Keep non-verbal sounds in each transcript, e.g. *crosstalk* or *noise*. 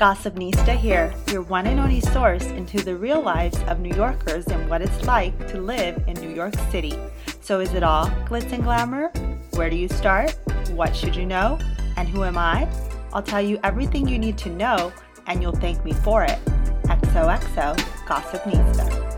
Gossipnista here, your one and only source into the real lives of New Yorkers and what it's like to live in New York City. So, is it all glitz and glamour? Where do you start? What should you know? And who am I? I'll tell you everything you need to know, and you'll thank me for it. XOXO Gossipnista.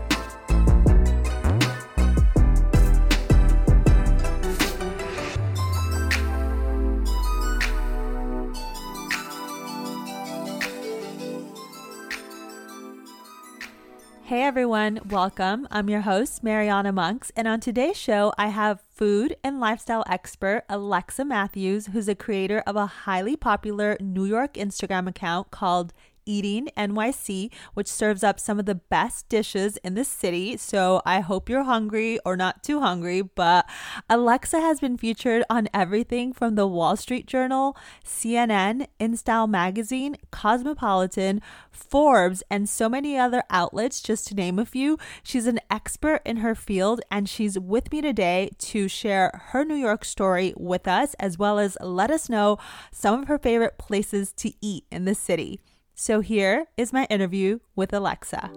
Hey everyone, welcome. I'm your host, Mariana Monks, and on today's show, I have food and lifestyle expert Alexa Matthews, who's a creator of a highly popular New York Instagram account called Eating NYC, which serves up some of the best dishes in the city. So I hope you're hungry or not too hungry. But Alexa has been featured on everything from the Wall Street Journal, CNN, InStyle Magazine, Cosmopolitan, Forbes, and so many other outlets, just to name a few. She's an expert in her field, and she's with me today to share her New York story with us, as well as let us know some of her favorite places to eat in the city. So here is my interview with Alexa.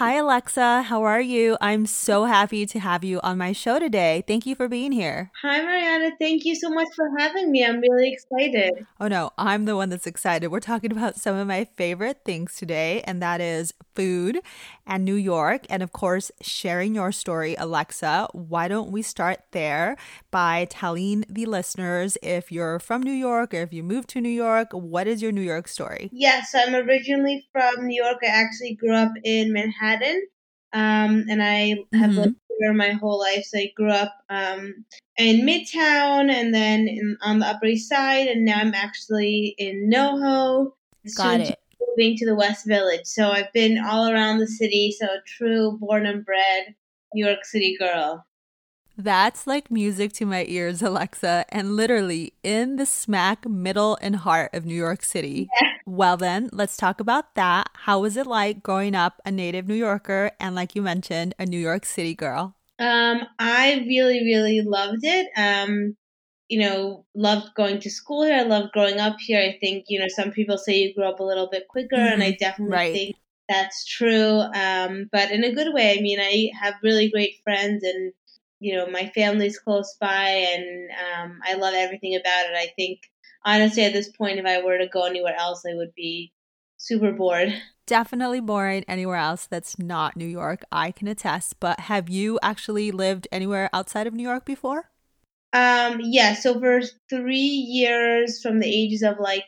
Hi, Alexa. How are you? I'm so happy to have you on my show today. Thank you for being here. Hi, Mariana. Thank you so much for having me. I'm really excited. Oh, no, I'm the one that's excited. We're talking about some of my favorite things today, and that is food and New York. And of course, sharing your story, Alexa. Why don't we start there by telling the listeners if you're from New York or if you moved to New York, what is your New York story? Yes, I'm originally from New York. I actually grew up in Manhattan. Manhattan, um, and I have mm-hmm. lived here my whole life. So I grew up um, in Midtown, and then in, on the Upper East Side, and now I'm actually in NoHo. Got it. Moving to the West Village, so I've been all around the city. So true, born and bred New York City girl. That's like music to my ears, Alexa, and literally in the smack middle and heart of New York City. Yeah. Well, then, let's talk about that. How was it like growing up a native New Yorker and, like you mentioned, a New York City girl? Um, I really, really loved it. Um, you know, loved going to school here. I loved growing up here. I think, you know, some people say you grow up a little bit quicker, mm-hmm. and I mm-hmm. definitely right. think that's true. Um, but in a good way. I mean, I have really great friends and you know my family's close by and um, i love everything about it i think honestly at this point if i were to go anywhere else i would be super bored *laughs* definitely boring anywhere else that's not new york i can attest but have you actually lived anywhere outside of new york before um yeah so for three years from the ages of like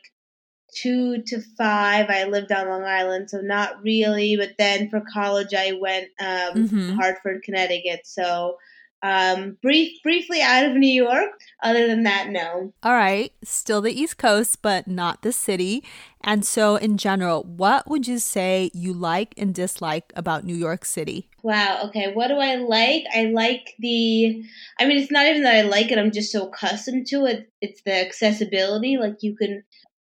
two to five i lived on long island so not really but then for college i went um mm-hmm. hartford connecticut so um, brief, briefly out of New York. Other than that, no. All right, still the East Coast, but not the city. And so, in general, what would you say you like and dislike about New York City? Wow. Okay. What do I like? I like the. I mean, it's not even that I like it. I'm just so accustomed to it. It's the accessibility. Like you can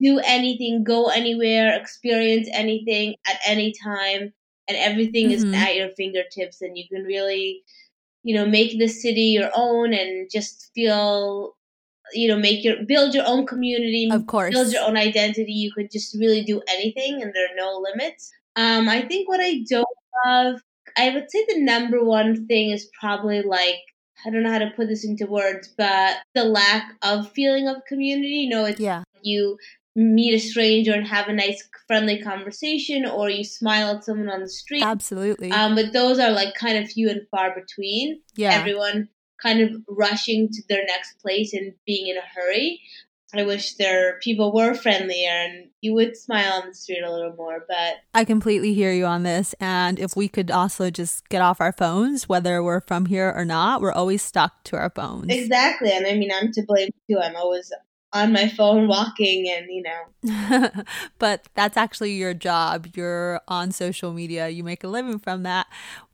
do anything, go anywhere, experience anything at any time, and everything mm-hmm. is at your fingertips, and you can really you know make the city your own and just feel you know make your build your own community of course. build your own identity. You could just really do anything and there are no limits. Um i think what i don't love i would say the number one thing is probably like i don't know how to put this into words but the lack of feeling of community. You know it's yeah. you meet a stranger and have a nice friendly conversation or you smile at someone on the street absolutely um, but those are like kind of few and far between yeah everyone kind of rushing to their next place and being in a hurry I wish there people were friendlier and you would smile on the street a little more, but I completely hear you on this. And if we could also just get off our phones, whether we're from here or not, we're always stuck to our phones. Exactly. And I mean, I'm to blame too. I'm always on my phone walking and you know. *laughs* But that's actually your job. You're on social media. You make a living from that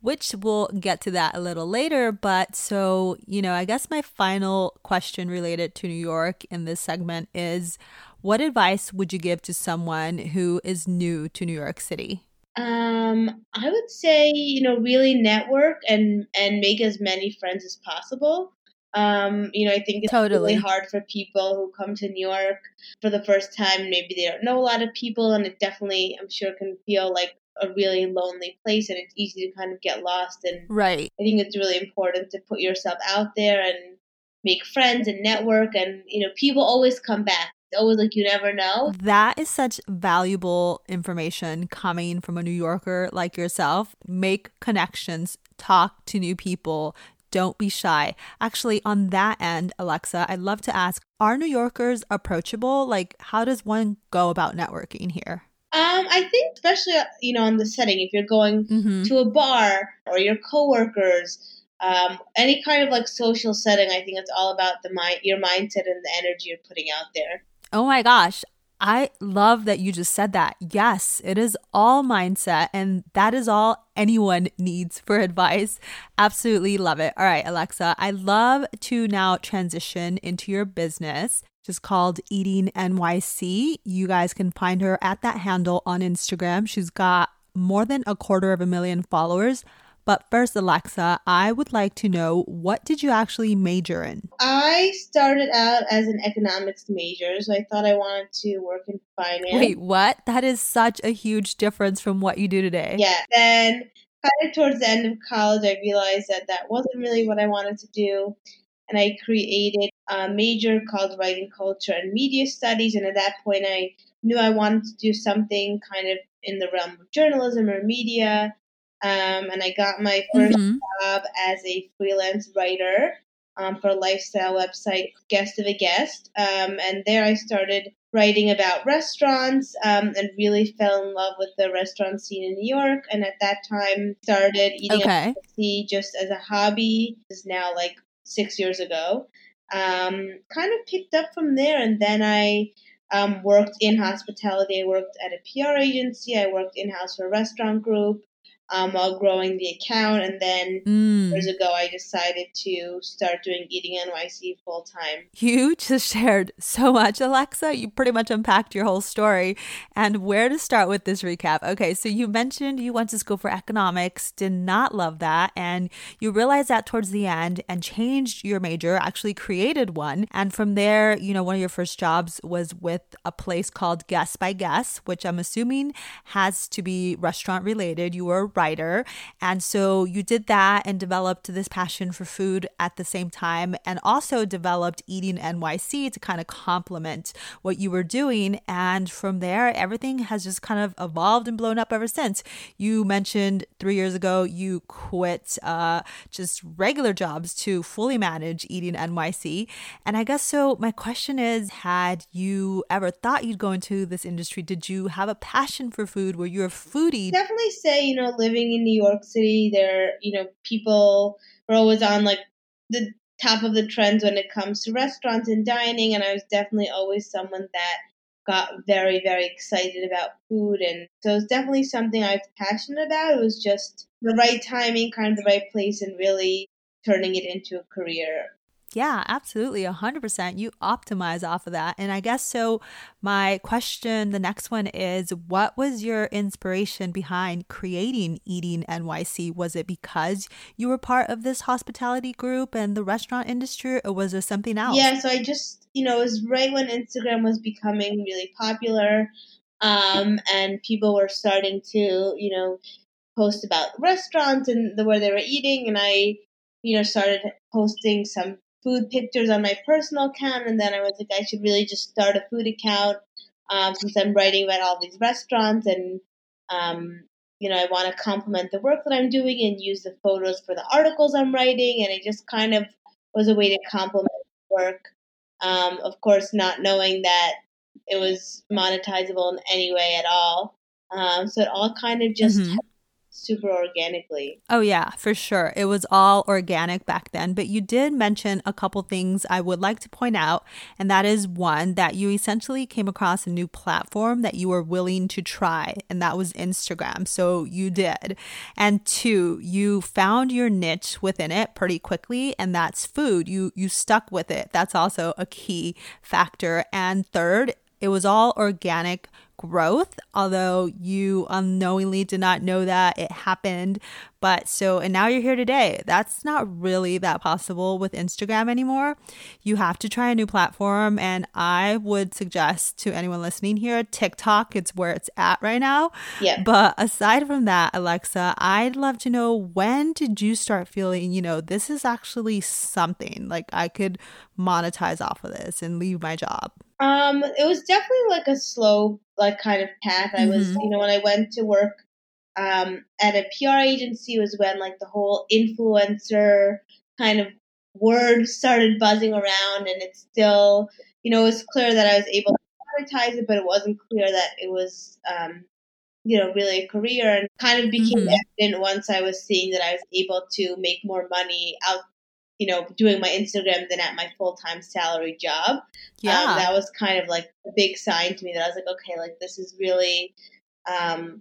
which we'll get to that a little later. But so you know i guess my final question related to new york in this segment is what advice would you give to someone who is new to new york city? Um, I would say you know really network and and make as many friends as possible. Um, you know, I think it's totally. really hard for people who come to New York for the first time. Maybe they don't know a lot of people, and it definitely, I'm sure, can feel like a really lonely place, and it's easy to kind of get lost. And right, I think it's really important to put yourself out there and make friends and network, and you know, people always come back always like you never know. That is such valuable information coming from a New Yorker like yourself. Make connections, talk to new people. Don't be shy. Actually, on that end, Alexa, I'd love to ask Are New Yorkers approachable? Like, how does one go about networking here? Um, I think, especially, you know, in the setting, if you're going mm-hmm. to a bar or your coworkers, um, any kind of like social setting, I think it's all about the mind, your mindset and the energy you're putting out there. Oh my gosh. I love that you just said that. Yes, it is all mindset, and that is all anyone needs for advice. Absolutely love it. All right, Alexa, I love to now transition into your business, which is called Eating NYC. You guys can find her at that handle on Instagram. She's got more than a quarter of a million followers. But first, Alexa, I would like to know what did you actually major in? I started out as an economics major, so I thought I wanted to work in finance. Wait, what? That is such a huge difference from what you do today. Yeah. Then, kind of towards the end of college, I realized that that wasn't really what I wanted to do. And I created a major called Writing Culture and Media Studies. And at that point, I knew I wanted to do something kind of in the realm of journalism or media. Um, and I got my 1st mm-hmm. job as a freelance writer um, for a lifestyle website, Guest of a Guest. Um, and there I started writing about restaurants um, and really fell in love with the restaurant scene in New York. And at that time, started eating okay. just as a hobby. This is now like six years ago. Um, kind of picked up from there, and then I um, worked in hospitality. I worked at a PR agency. I worked in house for a restaurant group um, while growing the account. And then mm. years ago, I decided to start doing Eating NYC full time. You just shared so much, Alexa. You pretty much unpacked your whole story. And where to start with this recap? Okay, so you mentioned you went to school for economics, did not love that. And you realized that towards the end and changed your major, actually created one. And from there, you know, one of your first jobs was with a place called Guest by Guest, which I'm assuming has to be restaurant related. You were writer. And so you did that and developed this passion for food at the same time, and also developed Eating NYC to kind of complement what you were doing. And from there, everything has just kind of evolved and blown up ever since. You mentioned three years ago you quit uh, just regular jobs to fully manage Eating NYC. And I guess so, my question is had you ever thought you'd go into this industry? Did you have a passion for food? Were you a foodie? Definitely say, you know, living in New York City, there, you know, people were always on like the top of the trends when it comes to restaurants and dining. And I was definitely always someone that got very, very excited about food. And so it's definitely something I was passionate about. It was just the right timing, kind of the right place, and really turning it into a career yeah, absolutely. 100%. You optimize off of that. And I guess so. My question, the next one is what was your inspiration behind creating Eating NYC? Was it because you were part of this hospitality group and the restaurant industry, or was there something else? Yeah, so I just, you know, it was right when Instagram was becoming really popular um, and people were starting to, you know, post about restaurants and the where they were eating. And I, you know, started posting some food pictures on my personal account, and then I was like, I should really just start a food account um, since I'm writing about all these restaurants, and um, you know, I want to complement the work that I'm doing and use the photos for the articles I'm writing, and it just kind of was a way to complement work. Um, of course, not knowing that it was monetizable in any way at all. Um, so it all kind of just mm-hmm super organically. Oh, yeah, for sure. It was all organic back then. But you did mention a couple things I would like to point out. And that is one, that you essentially came across a new platform that you were willing to try, and that was Instagram. So you did. And two, you found your niche within it pretty quickly, and that's food. You you stuck with it. That's also a key factor. And third, it was all organic growth, although you unknowingly did not know that it happened. But so, and now you're here today. That's not really that possible with Instagram anymore. You have to try a new platform. And I would suggest to anyone listening here, TikTok, it's where it's at right now. Yeah. But aside from that, Alexa, I'd love to know when did you start feeling, you know, this is actually something like I could monetize off of this and leave my job? Um, it was definitely like a slow, like kind of path. I was, mm-hmm. you know, when I went to work um, at a PR agency was when like the whole influencer kind of word started buzzing around, and it's still, you know, it was clear that I was able to monetize it, but it wasn't clear that it was, um, you know, really a career, and kind of became mm-hmm. evident once I was seeing that I was able to make more money out you know, doing my Instagram than at my full time salary job. Um, yeah. Um, that was kind of like a big sign to me that I was like, okay, like this is really um,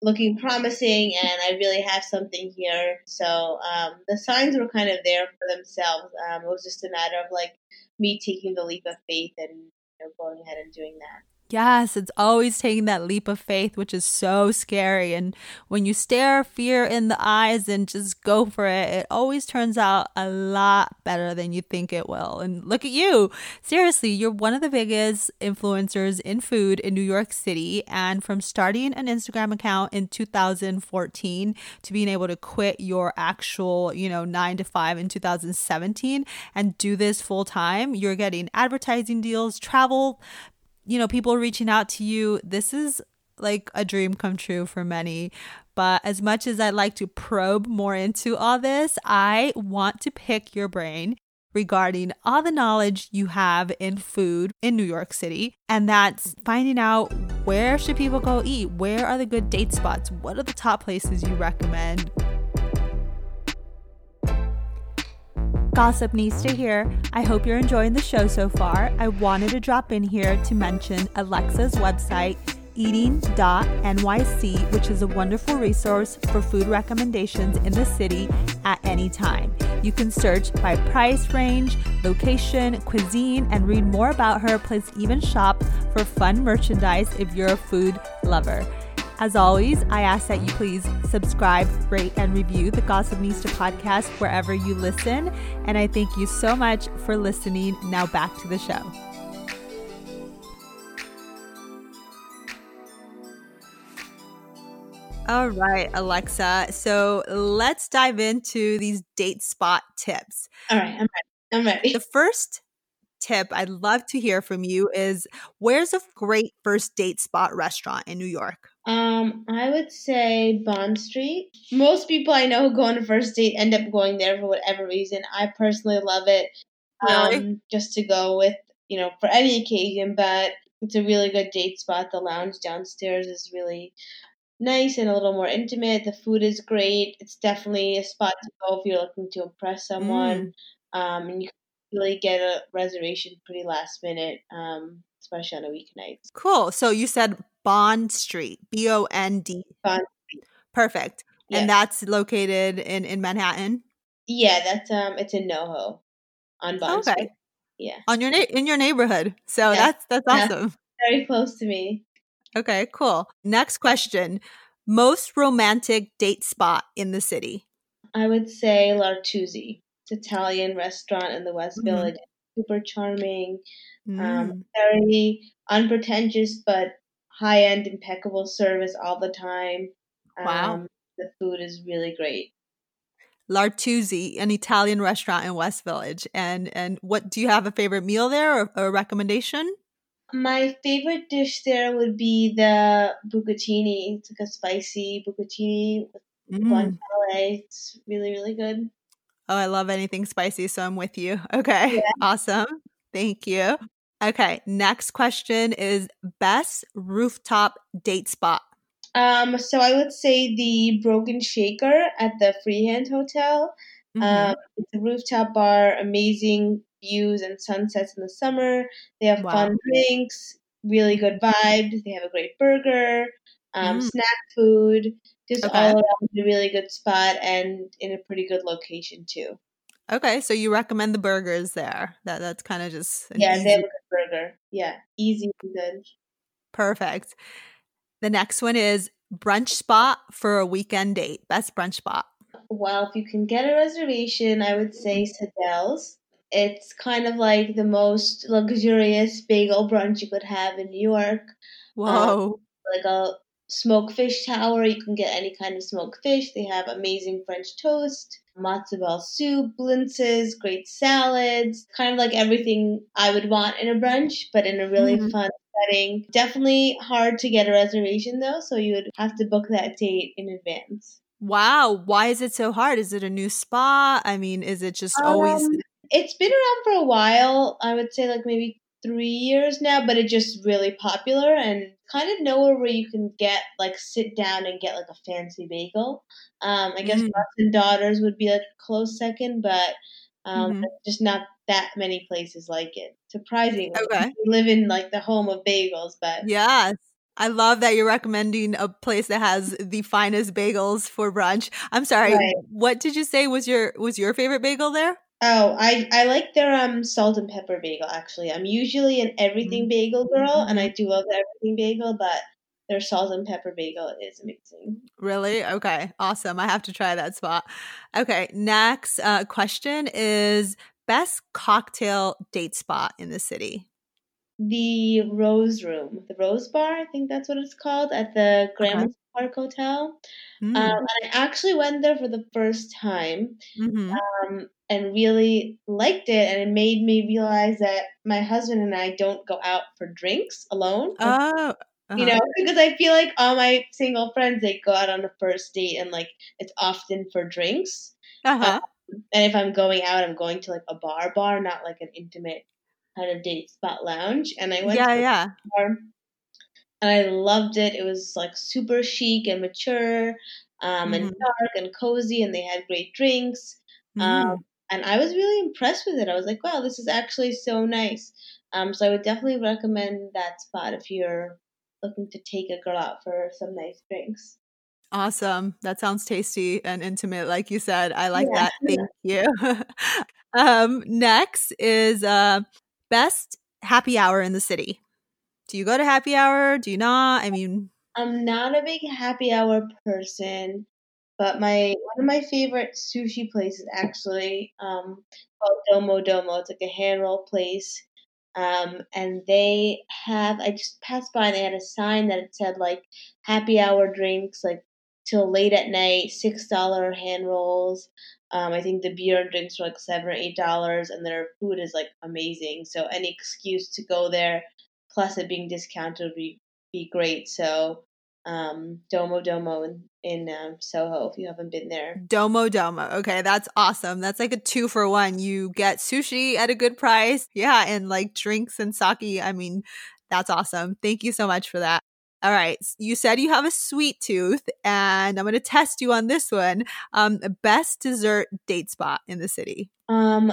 looking promising and I really have something here. So um, the signs were kind of there for themselves. Um, it was just a matter of like me taking the leap of faith and you know, going ahead and doing that. Yes, it's always taking that leap of faith, which is so scary. And when you stare fear in the eyes and just go for it, it always turns out a lot better than you think it will. And look at you. Seriously, you're one of the biggest influencers in food in New York City. And from starting an Instagram account in 2014 to being able to quit your actual, you know, nine to five in 2017 and do this full time, you're getting advertising deals, travel you know, people reaching out to you. This is like a dream come true for many. But as much as I'd like to probe more into all this, I want to pick your brain regarding all the knowledge you have in food in New York City and that's finding out where should people go eat where are the good date spots what are the top places you recommend Gossipnista here. I hope you're enjoying the show so far. I wanted to drop in here to mention Alexa's website, eating.nyc, which is a wonderful resource for food recommendations in the city at any time. You can search by price range, location, cuisine, and read more about her, plus even shop for fun merchandise if you're a food lover. As always, I ask that you please subscribe, rate, and review the Gossipnista podcast wherever you listen. And I thank you so much for listening. Now back to the show. All right, Alexa. So let's dive into these date spot tips. All right, I'm ready. I'm ready. The first tip I'd love to hear from you is where's a great first date spot restaurant in New York? Um, I would say Bond Street. Most people I know who go on a first date end up going there for whatever reason. I personally love it. Um, really? just to go with, you know, for any occasion, but it's a really good date spot. The lounge downstairs is really nice and a little more intimate. The food is great. It's definitely a spot to go if you're looking to impress someone. Mm. Um, and you can really get a reservation pretty last minute, um, especially on a weeknight. Cool. So you said Bond Street, B O N D. Bond Street. Perfect. And that's located in in Manhattan. Yeah, that's um, it's in NoHo, on Bond okay. Street. Yeah, on your na- in your neighborhood. So yeah. that's that's awesome. Yeah. Very close to me. Okay, cool. Next question: Most romantic date spot in the city? I would say L'Artusi. It's Italian restaurant in the West mm-hmm. Village. Super charming, um, mm. um, very unpretentious, but high end, impeccable service all the time. Wow. Um, the food is really great. L'Artusi, an Italian restaurant in West Village. And and what do you have a favorite meal there or, or a recommendation? My favorite dish there would be the bucatini. It's like a spicy bucatini with mm. guanciale. It's really, really good. Oh, I love anything spicy, so I'm with you. *laughs* Okay. Yeah. Awesome. Thank you. Okay, next question is best rooftop date spot. Um, so I would say the Broken Shaker at the Freehand Hotel. Mm-hmm. Um, it's a rooftop bar, amazing views and sunsets in the summer. They have wow. fun drinks, really good vibes. They have a great burger, um, mm. snack food, just okay. all around a really good spot and in a pretty good location too. Okay, so you recommend the burgers there. That that's kind of just yeah, easy... they have a good burger. Yeah, easy and good. Perfect. The next one is brunch spot for a weekend date. Best brunch spot. Well, if you can get a reservation, I would say Sadelle's. It's kind of like the most luxurious bagel brunch you could have in New York. Um, Whoa. Um, like a smoked fish tower. You can get any kind of smoked fish. They have amazing French toast, matzo ball soup, blintzes, great salads, kind of like everything I would want in a brunch, but in a really mm. fun setting. Definitely hard to get a reservation though, so you would have to book that date in advance. Wow, why is it so hard? Is it a new spot? I mean, is it just um, always It's been around for a while. I would say like maybe 3 years now, but it's just really popular and kind of nowhere where you can get like sit down and get like a fancy bagel. Um, I guess mm. and Daughters would be like a close second, but um, mm-hmm. just not that many places like it. Surprisingly, okay. we live in like the home of bagels, but yes. I love that you're recommending a place that has the finest bagels for brunch. I'm sorry. Right. What did you say was your was your favorite bagel there? Oh, I I like their um salt and pepper bagel actually. I'm usually an everything mm-hmm. bagel girl and I do love the everything bagel, but their salt and pepper bagel is amazing. Really? Okay. Awesome. I have to try that spot. Okay. Next uh, question is best cocktail date spot in the city? The Rose Room, the Rose Bar, I think that's what it's called, at the Grand okay. Park Hotel. Mm. Um, and I actually went there for the first time. Mm-hmm. Um, and really liked it and it made me realize that my husband and I don't go out for drinks alone. Oh, uh-huh. you know, *laughs* because I feel like all my single friends they go out on a first date and like it's often for drinks. Uh-huh. Um, and if I'm going out, I'm going to like a bar bar, not like an intimate kind of date spot lounge. And I went yeah, yeah. bar and I loved it. It was like super chic and mature, um, mm-hmm. and dark and cozy, and they had great drinks. Um, mm-hmm. Um, and I was really impressed with it. I was like, wow, this is actually so nice. Um, so I would definitely recommend that spot if you're looking to take a girl out for some nice drinks. Awesome. That sounds tasty and intimate, like you said. I like yeah. that. Thank you. *laughs* um, next is uh, best happy hour in the city. Do you go to happy hour? Do you not? I mean, I'm not a big happy hour person. But my one of my favorite sushi places actually um, called Domo Domo. It's like a hand roll place. Um, and they have I just passed by and they had a sign that it said like happy hour drinks like till late at night, six dollar hand rolls. Um, I think the beer and drinks were like seven or eight dollars, and their food is like amazing. So any excuse to go there, plus it being discounted, would be be great. So um, Domo Domo in, in um, Soho if you haven't been there. Domo Domo. Okay, that's awesome. That's like a two for one. You get sushi at a good price. Yeah, and like drinks and sake. I mean, that's awesome. Thank you so much for that. All right. You said you have a sweet tooth, and I'm going to test you on this one. Um, best dessert date spot in the city. Um,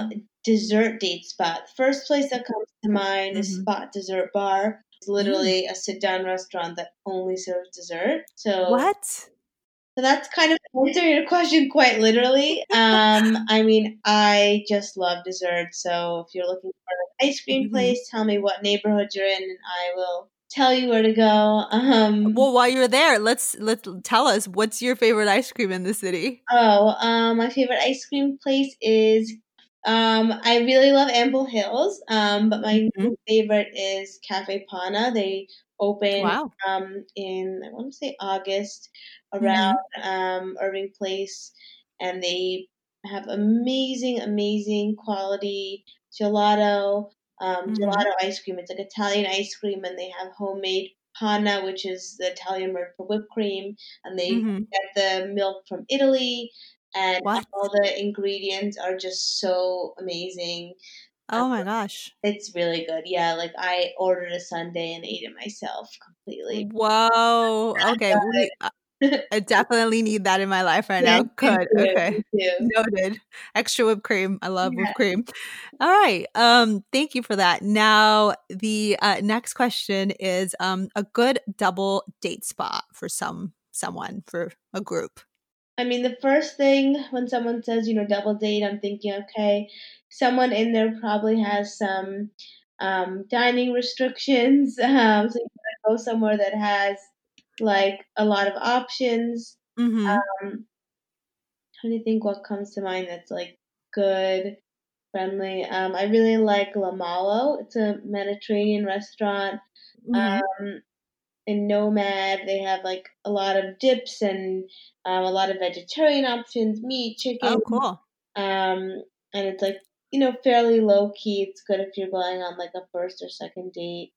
dessert date spot. First place that comes to mind mm-hmm. is Spot Dessert Bar. It's literally mm. a sit down restaurant that only serves dessert. So what? So that's kind of answering your question quite literally. Um, *laughs* I mean, I just love dessert. So if you're looking for an ice cream mm-hmm. place, tell me what neighborhood you're in, and I will tell you where to go. Um, well, while you're there, let's let tell us what's your favorite ice cream in the city. Oh, um, my favorite ice cream place is um, I really love Ample Hills, um, but my mm-hmm. favorite is Caffè Panna. They opened wow. um, in I want to say August around mm-hmm. um, Irving Place, and they have amazing, amazing quality gelato, um, mm-hmm. gelato ice cream. It's like Italian ice cream, and they have homemade panna, which is the Italian word for whipped cream, and they mm-hmm. get the milk from Italy and what? all the ingredients are just so amazing. Oh my gosh. It's really good. Yeah, like I ordered a sundae and ate it myself completely. Whoa. *laughs* Okay. Uh, I *laughs* definitely need that in my life right yeah, now. Good. Okay. Noted. Extra whipped cream. I love yeah. whipped cream. All right. Um, thank you for that. Now the uh, next question is um a good double date spot for some someone for a group. I mean, the first thing when someone says, you know, double date, I'm thinking, okay, someone in there probably has some um, dining restrictions. Um, *laughs* so you gotta go somewhere that has like a lot of options. Mm-hmm. Um, trying to think what comes to mind that's like good, friendly. Um, I really like La Malo. It's a Mediterranean restaurant. Mm-hmm. Um, in Nomad, they have like a lot of dips and um, a lot of vegetarian options, meat, chicken. Oh, cool. Um, and it's like you know fairly low key. It's good if you're going on like a first or second date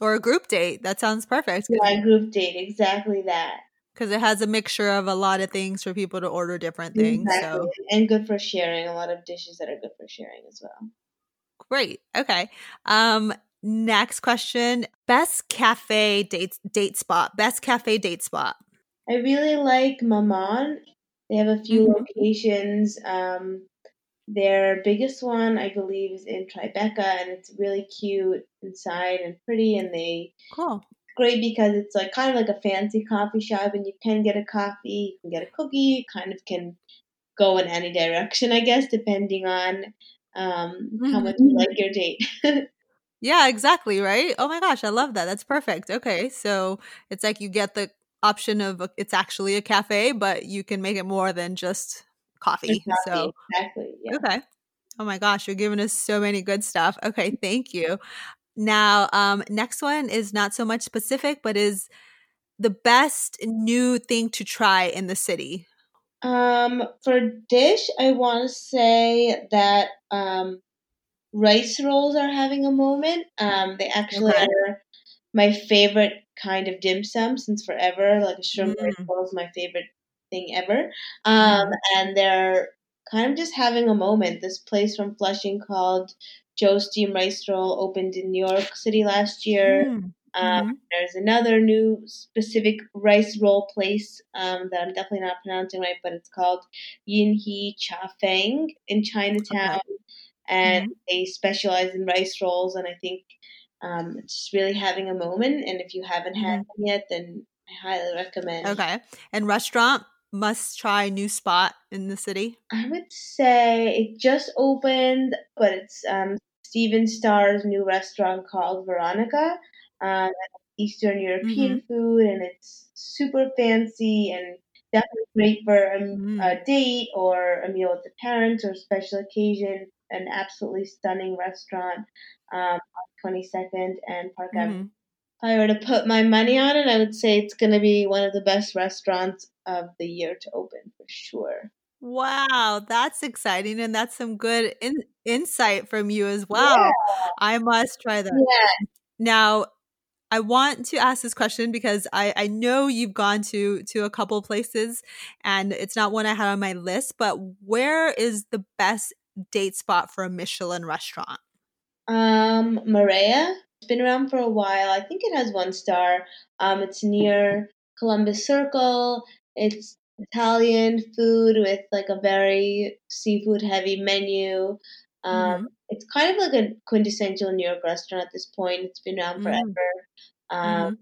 or a group date. That sounds perfect. Yeah, a group date, exactly that. Because it has a mixture of a lot of things for people to order different things. Exactly. So. And good for sharing. A lot of dishes that are good for sharing as well. Great. Okay. Um, next question. Best cafe date date spot. Best cafe date spot. I really like Maman. They have a few mm-hmm. locations. Um, their biggest one, I believe, is in Tribeca, and it's really cute inside and pretty. And they cool great because it's like kind of like a fancy coffee shop, and you can get a coffee, you can get a cookie, kind of can go in any direction, I guess, depending on um, mm-hmm. how much you like your date. *laughs* yeah, exactly. Right. Oh my gosh, I love that. That's perfect. Okay, so it's like you get the option of a, it's actually a cafe, but you can make it more than just coffee. so exactly. Yeah. Okay. Oh my gosh, you're giving us so many good stuff. Okay, *laughs* thank you. Now, um, next one is not so much specific, but is the best new thing to try in the city. Um, for dish, I want to say that um, rice rolls are having a moment. Um, they actually okay. are my favorite kind of dim sum since forever. Like a shrimp mm. rice roll is my favorite thing ever. Um, and they're kind of just having a moment. This place from Flushing called Joe's Steam Rice Roll opened in New York City last year. Mm. Um, mm-hmm. There's another new specific rice roll place um, that I'm definitely not pronouncing right, but it's called Yin He Cha Feng in Chinatown. Okay. And mm-hmm. they specialize in rice rolls, and I think um, it's really having a moment. And if you haven't mm-hmm. had them yet, then I highly recommend. Okay. And restaurant must try new spot in the city? I would say it just opened, but it's um, Stephen Starr's new restaurant called Veronica. Um, Eastern European mm-hmm. food, and it's super fancy and definitely great for a, mm-hmm. a, date or a meal with the parents or a special occasion. An absolutely stunning restaurant um, on 22nd and Park mm-hmm. Avenue. If I were to put my money on it, I would say it's going to be one of the best restaurants of the year to open for sure. Wow, that's exciting. And that's some good in- insight from you as well. Yeah. I must try that. Yeah. Now, I want to ask this question because I, I know you've gone to to a couple places and it's not one I had on my list, but where is the best date spot for a Michelin restaurant? Um, Marea. It's been around for a while. I think it has one star. Um, it's near Columbus Circle. It's Italian food with like a very seafood heavy menu. Um, mm-hmm. It's kind of like a quintessential New York restaurant at this point. It's been around mm-hmm. forever, um, mm-hmm.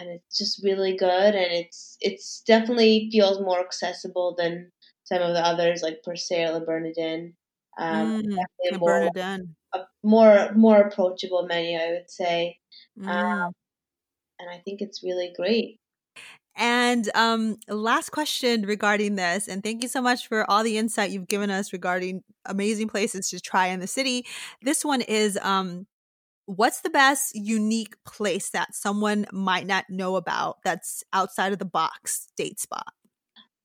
and it's just really good. And it's it's definitely feels more accessible than some of the others like Per Se or Le Bernardin. Um, mm, more. A more more approachable menu, I would say. Um, mm. and I think it's really great. And um, last question regarding this, and thank you so much for all the insight you've given us regarding amazing places to try in the city. This one is um, what's the best unique place that someone might not know about that's outside of the box date spot?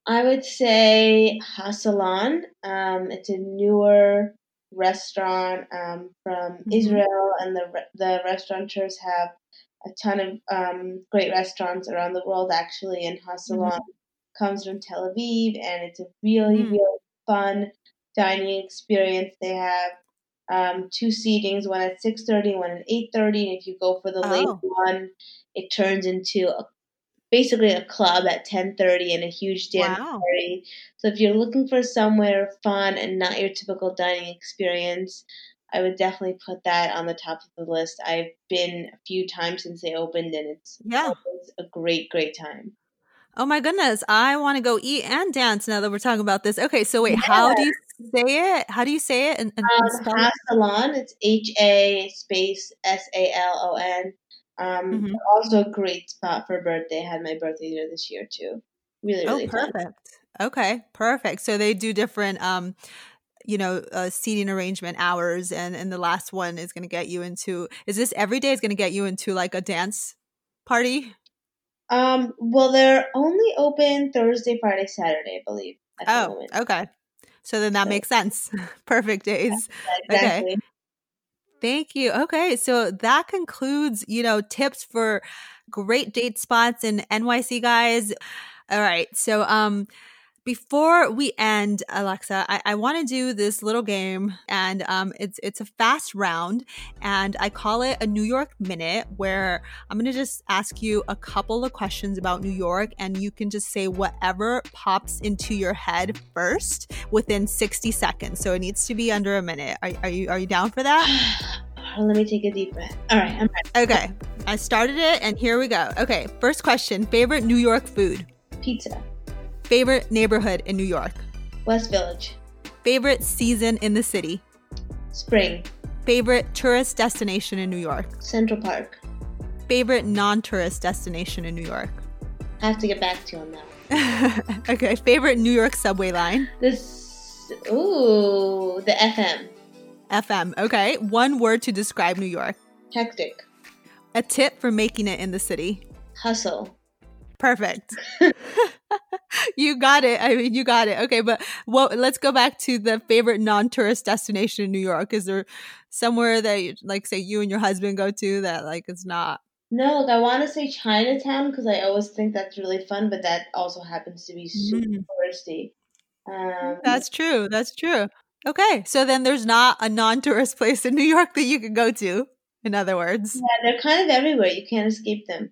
I would say Ha-Salon. Um, it's a newer restaurant um, from mm-hmm. Israel, and the the restaurateurs have a ton of um, great restaurants around the world actually, and Ha-Salon mm-hmm. comes from Tel Aviv, and it's a really mm-hmm. really fun dining experience. They have um, two seatings, one at six thirty, one at eight thirty, and if you go for the oh. late one, it turns into a, basically a club at ten thirty and a huge dance wow. party. So if you're looking for somewhere fun and not your typical dining experience, I would definitely put that on the top of the list. I've been a few times since they opened, and it's yeah. a great, great time. Oh my goodness, I want to go eat and dance now that we're talking about this. Okay, so wait, yeah. how do you say it? How do you say it? And, and um, Salon. It's H A space S A L O N. Um, mm-hmm. also a great spot for birthday. I had my birthday there this year too. Really, really oh, perfect. Fun. Okay, perfect. So they do different, um, you know, uh, seating arrangement hours, and and the last one is going to get you into. Is this every day? Is going to get you into like a dance party? Um, well, they're only open Thursday, Friday, Saturday, I believe. Oh, okay. So then that so, makes sense. *laughs* Perfect days. Yeah, exactly. Okay. Thank you. Okay, so that concludes, you know, tips for great date spots in NYC guys. All right. So um before we end, Alexa, I, I want to do this little game, and um, it's it's a fast round, and I call it a New York minute, where I'm gonna just ask you a couple of questions about New York, and you can just say whatever pops into your head first within 60 seconds. So it needs to be under a minute. Are, are you are you down for that? *sighs* Let me take a deep breath. All right, I'm ready. Okay, I started it, and here we go. Okay, first question: favorite New York food? Pizza. Favorite neighborhood in New York? West Village. Favorite season in the city? Spring. Favorite tourist destination in New York? Central Park. Favorite non tourist destination in New York? I have to get back to you on that. *laughs* okay. Favorite New York subway line? This. Ooh, the FM. FM. Okay. One word to describe New York. Hectic. A tip for making it in the city. Hustle. Perfect. *laughs* *laughs* you got it. I mean, you got it. Okay, but well, let's go back to the favorite non-tourist destination in New York. Is there somewhere that, you, like, say, you and your husband go to that, like, it's not? No, look, I want to say Chinatown because I always think that's really fun, but that also happens to be super mm. touristy. Um, that's true. That's true. Okay, so then there's not a non-tourist *laughs* place in New York that you can go to. In other words, yeah, they're kind of everywhere. You can't escape them.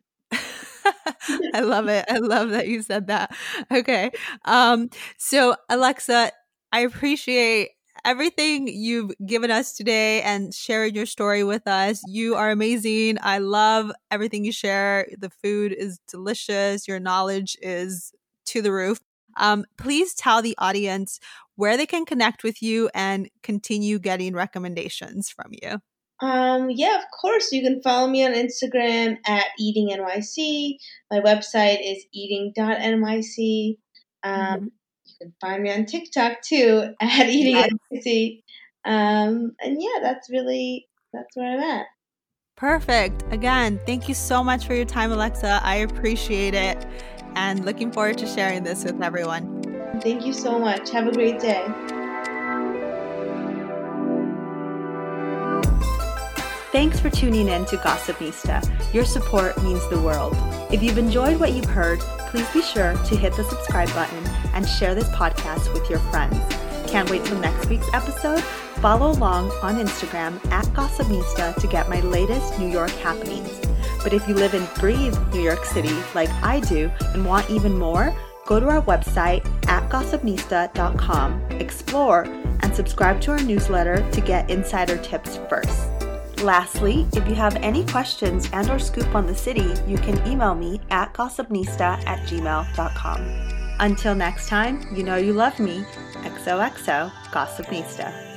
*laughs* I love it. I love that you said that. Okay. Um, so Alexa, I appreciate everything you've given us today and sharing your story with us. You are amazing. I love everything you share. The food is delicious. Your knowledge is to the roof. Um, please tell the audience where they can connect with you and continue getting recommendations from you. Um, yeah, of course. You can follow me on Instagram at eatingnyc. My website is eating.nyc. Um, mm-hmm. You can find me on TikTok too *laughs* at eatingnyc. Um, and yeah, that's really that's where I'm at. Perfect. Again, thank you so much for your time, Alexa. I appreciate it, and looking forward to sharing this with everyone. Thank you so much. Have a great day. Thanks for tuning in to Gossipnista. Your support means the world. If you've enjoyed what you've heard, please be sure to hit the subscribe button and share this podcast with your friends. Can't wait till next week's episode? Follow along on Instagram at Gossipnista to get my latest New York happenings. But if you live and breathe New York City like I do and want even more, go to our website at gossipnista.com, explore, and subscribe to our newsletter to get insider tips first. Lastly, if you have any questions and or scoop on the city, you can email me at gossipnista at gmail.com. Until next time, you know you love me. XOXO Gossipnista.